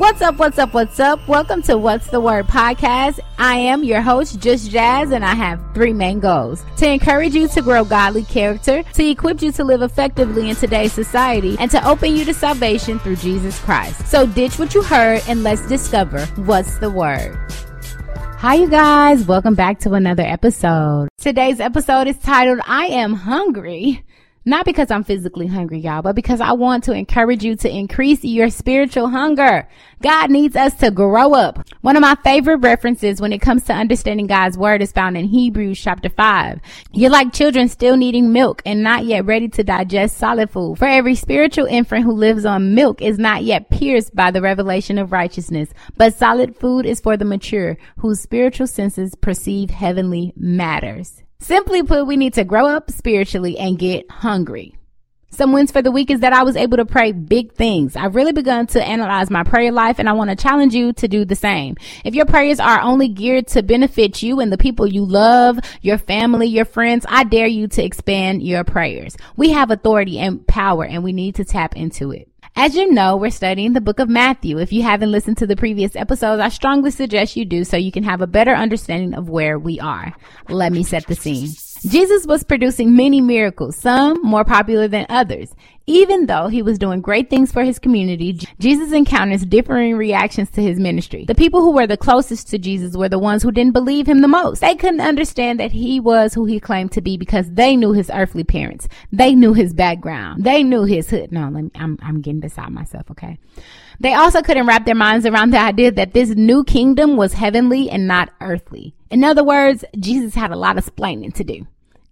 What's up, what's up, what's up? Welcome to What's the Word podcast. I am your host, Just Jazz, and I have three main goals. To encourage you to grow godly character, to equip you to live effectively in today's society, and to open you to salvation through Jesus Christ. So ditch what you heard and let's discover what's the Word. Hi, you guys. Welcome back to another episode. Today's episode is titled, I Am Hungry. Not because I'm physically hungry, y'all, but because I want to encourage you to increase your spiritual hunger. God needs us to grow up. One of my favorite references when it comes to understanding God's word is found in Hebrews chapter 5. You're like children still needing milk and not yet ready to digest solid food. For every spiritual infant who lives on milk is not yet pierced by the revelation of righteousness, but solid food is for the mature whose spiritual senses perceive heavenly matters. Simply put, we need to grow up spiritually and get hungry. Some wins for the week is that I was able to pray big things. I've really begun to analyze my prayer life and I want to challenge you to do the same. If your prayers are only geared to benefit you and the people you love, your family, your friends, I dare you to expand your prayers. We have authority and power and we need to tap into it. As you know, we're studying the book of Matthew. If you haven't listened to the previous episodes, I strongly suggest you do so you can have a better understanding of where we are. Let me set the scene. Jesus was producing many miracles, some more popular than others. Even though he was doing great things for his community, Jesus encounters differing reactions to his ministry. The people who were the closest to Jesus were the ones who didn't believe him the most. They couldn't understand that he was who he claimed to be because they knew his earthly parents. They knew his background. They knew his hood. No, me, I'm, I'm getting beside myself. Okay. They also couldn't wrap their minds around the idea that this new kingdom was heavenly and not earthly. In other words, Jesus had a lot of splaining to do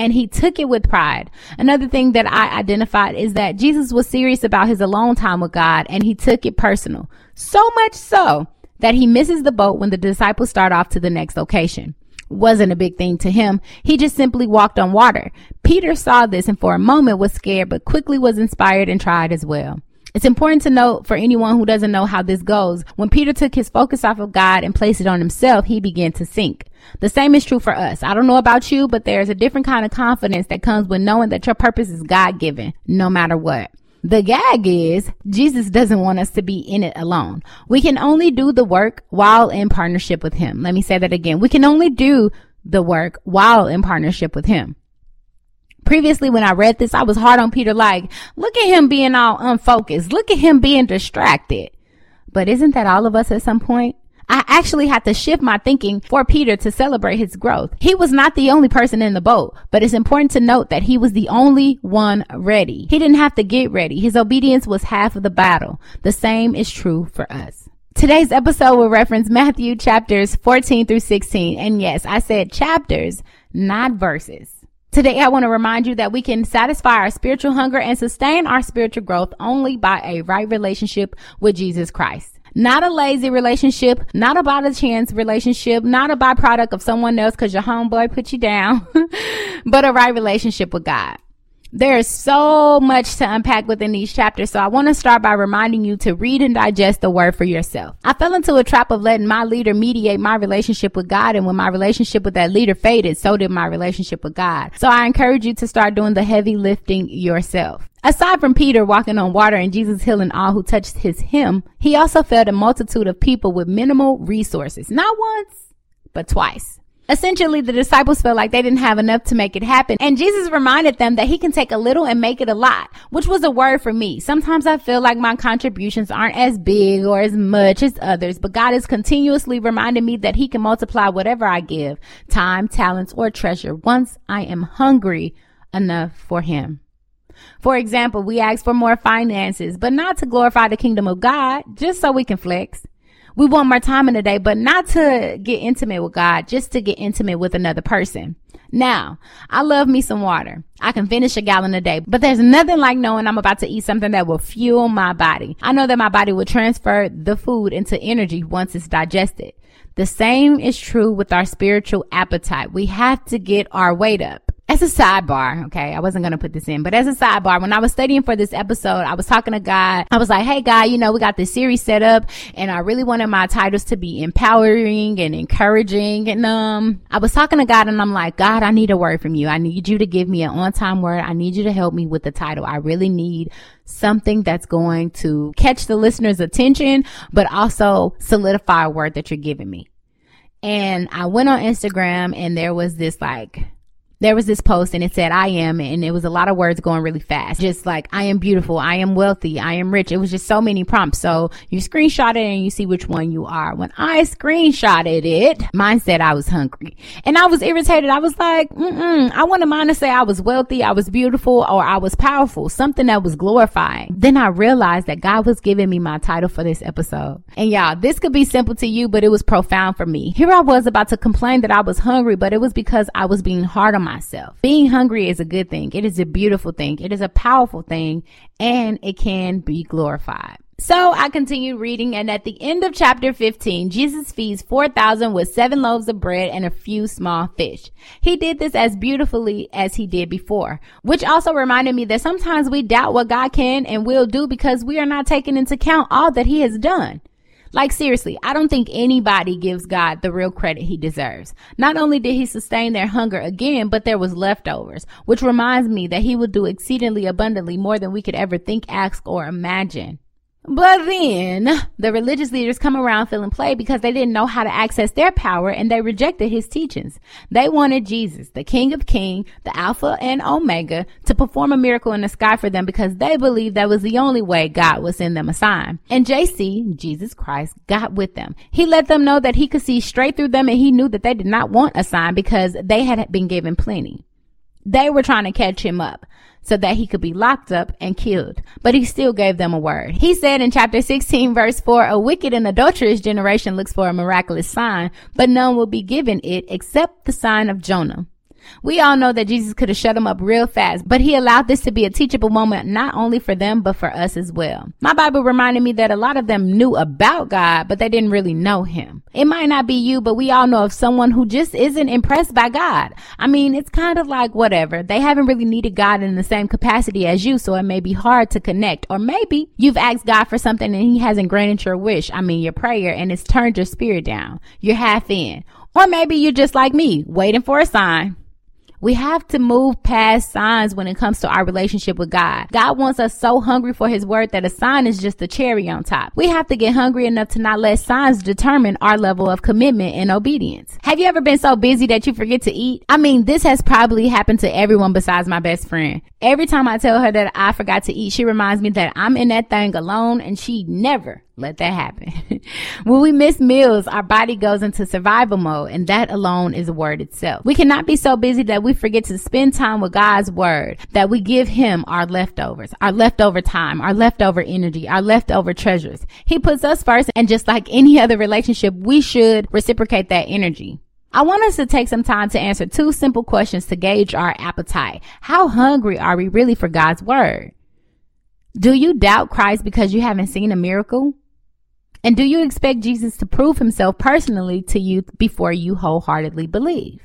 and he took it with pride. Another thing that I identified is that Jesus was serious about his alone time with God and he took it personal. So much so that he misses the boat when the disciples start off to the next location. Wasn't a big thing to him. He just simply walked on water. Peter saw this and for a moment was scared, but quickly was inspired and tried as well. It's important to note for anyone who doesn't know how this goes. When Peter took his focus off of God and placed it on himself, he began to sink. The same is true for us. I don't know about you, but there's a different kind of confidence that comes with knowing that your purpose is God given, no matter what. The gag is Jesus doesn't want us to be in it alone. We can only do the work while in partnership with him. Let me say that again. We can only do the work while in partnership with him. Previously, when I read this, I was hard on Peter, like, look at him being all unfocused. Look at him being distracted. But isn't that all of us at some point? I actually had to shift my thinking for Peter to celebrate his growth. He was not the only person in the boat, but it's important to note that he was the only one ready. He didn't have to get ready. His obedience was half of the battle. The same is true for us. Today's episode will reference Matthew chapters 14 through 16. And yes, I said chapters, not verses. Today, I want to remind you that we can satisfy our spiritual hunger and sustain our spiritual growth only by a right relationship with Jesus Christ. Not a lazy relationship, not a by the chance relationship, not a byproduct of someone else because your homeboy put you down, but a right relationship with God. There is so much to unpack within these chapters, so I want to start by reminding you to read and digest the word for yourself. I fell into a trap of letting my leader mediate my relationship with God, and when my relationship with that leader faded, so did my relationship with God. So I encourage you to start doing the heavy lifting yourself. Aside from Peter walking on water and Jesus healing all who touched his hem, he also fed a multitude of people with minimal resources, not once, but twice. Essentially, the disciples felt like they didn't have enough to make it happen. And Jesus reminded them that he can take a little and make it a lot, which was a word for me. Sometimes I feel like my contributions aren't as big or as much as others, but God is continuously reminding me that he can multiply whatever I give, time, talents, or treasure once I am hungry enough for him. For example, we ask for more finances, but not to glorify the kingdom of God, just so we can flex. We want more time in the day, but not to get intimate with God, just to get intimate with another person. Now, I love me some water. I can finish a gallon a day, but there's nothing like knowing I'm about to eat something that will fuel my body. I know that my body will transfer the food into energy once it's digested. The same is true with our spiritual appetite. We have to get our weight up. As a sidebar, okay, I wasn't going to put this in, but as a sidebar, when I was studying for this episode, I was talking to God. I was like, Hey, God, you know, we got this series set up and I really wanted my titles to be empowering and encouraging. And, um, I was talking to God and I'm like, God, I need a word from you. I need you to give me an on time word. I need you to help me with the title. I really need something that's going to catch the listener's attention, but also solidify a word that you're giving me. And I went on Instagram and there was this like, there was this post and it said, I am, and it was a lot of words going really fast. Just like, I am beautiful. I am wealthy. I am rich. It was just so many prompts. So you screenshot it and you see which one you are. When I screenshotted it, mine said I was hungry and I was irritated. I was like, mm I wanted mine to say I was wealthy. I was beautiful or I was powerful, something that was glorifying. Then I realized that God was giving me my title for this episode. And y'all, this could be simple to you, but it was profound for me. Here I was about to complain that I was hungry, but it was because I was being hard on myself myself. Being hungry is a good thing. It is a beautiful thing. It is a powerful thing and it can be glorified. So I continued reading and at the end of chapter 15, Jesus feeds 4,000 with seven loaves of bread and a few small fish. He did this as beautifully as he did before, which also reminded me that sometimes we doubt what God can and will do because we are not taking into account all that he has done. Like seriously, I don't think anybody gives God the real credit he deserves. Not only did he sustain their hunger again, but there was leftovers, which reminds me that he will do exceedingly abundantly more than we could ever think, ask, or imagine. But then the religious leaders come around feeling played because they didn't know how to access their power and they rejected his teachings. They wanted Jesus, the King of King, the Alpha and Omega, to perform a miracle in the sky for them because they believed that was the only way God would send them a sign. And JC, Jesus Christ, got with them. He let them know that he could see straight through them and he knew that they did not want a sign because they had been given plenty. They were trying to catch him up so that he could be locked up and killed. But he still gave them a word. He said in chapter 16 verse 4, a wicked and adulterous generation looks for a miraculous sign, but none will be given it except the sign of Jonah. We all know that Jesus could have shut them up real fast, but he allowed this to be a teachable moment not only for them, but for us as well. My Bible reminded me that a lot of them knew about God, but they didn't really know him. It might not be you, but we all know of someone who just isn't impressed by God. I mean, it's kind of like whatever. They haven't really needed God in the same capacity as you, so it may be hard to connect. Or maybe you've asked God for something and he hasn't granted your wish. I mean, your prayer and it's turned your spirit down. You're half in. Or maybe you're just like me, waiting for a sign. We have to move past signs when it comes to our relationship with God. God wants us so hungry for his word that a sign is just a cherry on top. We have to get hungry enough to not let signs determine our level of commitment and obedience. Have you ever been so busy that you forget to eat? I mean, this has probably happened to everyone besides my best friend. Every time I tell her that I forgot to eat, she reminds me that I'm in that thing alone and she never let that happen. when we miss meals, our body goes into survival mode and that alone is a word itself. We cannot be so busy that we forget to spend time with God's word, that we give him our leftovers, our leftover time, our leftover energy, our leftover treasures. He puts us first and just like any other relationship, we should reciprocate that energy. I want us to take some time to answer two simple questions to gauge our appetite. How hungry are we really for God's word? Do you doubt Christ because you haven't seen a miracle? And do you expect Jesus to prove himself personally to you before you wholeheartedly believe?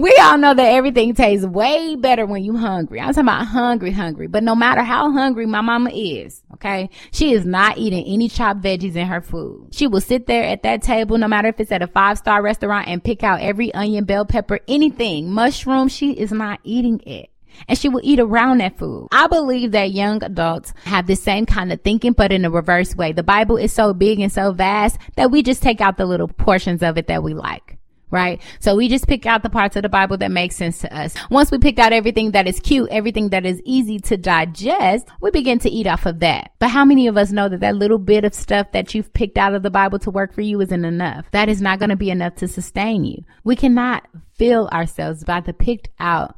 We all know that everything tastes way better when you hungry. I'm talking about hungry, hungry. But no matter how hungry my mama is, okay, she is not eating any chopped veggies in her food. She will sit there at that table, no matter if it's at a five star restaurant and pick out every onion, bell pepper, anything, mushroom. She is not eating it and she will eat around that food. I believe that young adults have the same kind of thinking, but in a reverse way. The Bible is so big and so vast that we just take out the little portions of it that we like right? So we just pick out the parts of the Bible that make sense to us. Once we pick out everything that is cute, everything that is easy to digest, we begin to eat off of that. But how many of us know that that little bit of stuff that you've picked out of the Bible to work for you isn't enough? That is not going to be enough to sustain you. We cannot fill ourselves by the picked out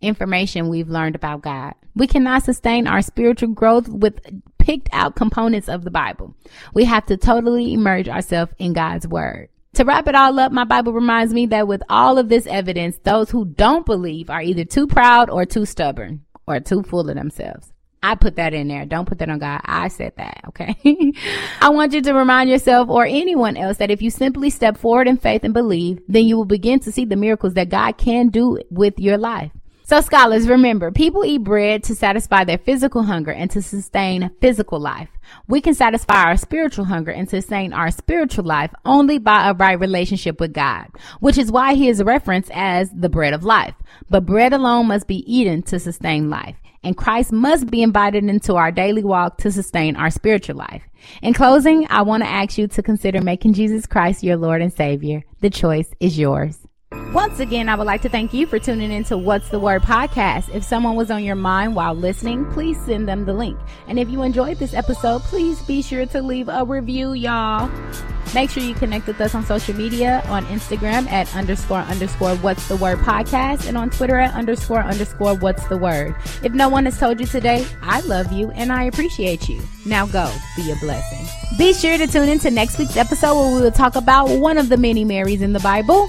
information we've learned about God. We cannot sustain our spiritual growth with picked out components of the Bible. We have to totally immerse ourselves in God's word. To wrap it all up, my Bible reminds me that with all of this evidence, those who don't believe are either too proud or too stubborn or too full of themselves. I put that in there. Don't put that on God. I said that. Okay. I want you to remind yourself or anyone else that if you simply step forward in faith and believe, then you will begin to see the miracles that God can do with your life. So scholars, remember, people eat bread to satisfy their physical hunger and to sustain physical life. We can satisfy our spiritual hunger and sustain our spiritual life only by a right relationship with God, which is why he is referenced as the bread of life. But bread alone must be eaten to sustain life and Christ must be invited into our daily walk to sustain our spiritual life. In closing, I want to ask you to consider making Jesus Christ your Lord and Savior. The choice is yours. Once again, I would like to thank you for tuning in to What's the Word podcast. If someone was on your mind while listening, please send them the link. And if you enjoyed this episode, please be sure to leave a review, y'all. Make sure you connect with us on social media on Instagram at underscore underscore what's the word podcast and on Twitter at underscore underscore what's the word. If no one has told you today, I love you and I appreciate you. Now go be a blessing. Be sure to tune in to next week's episode where we will talk about one of the many Marys in the Bible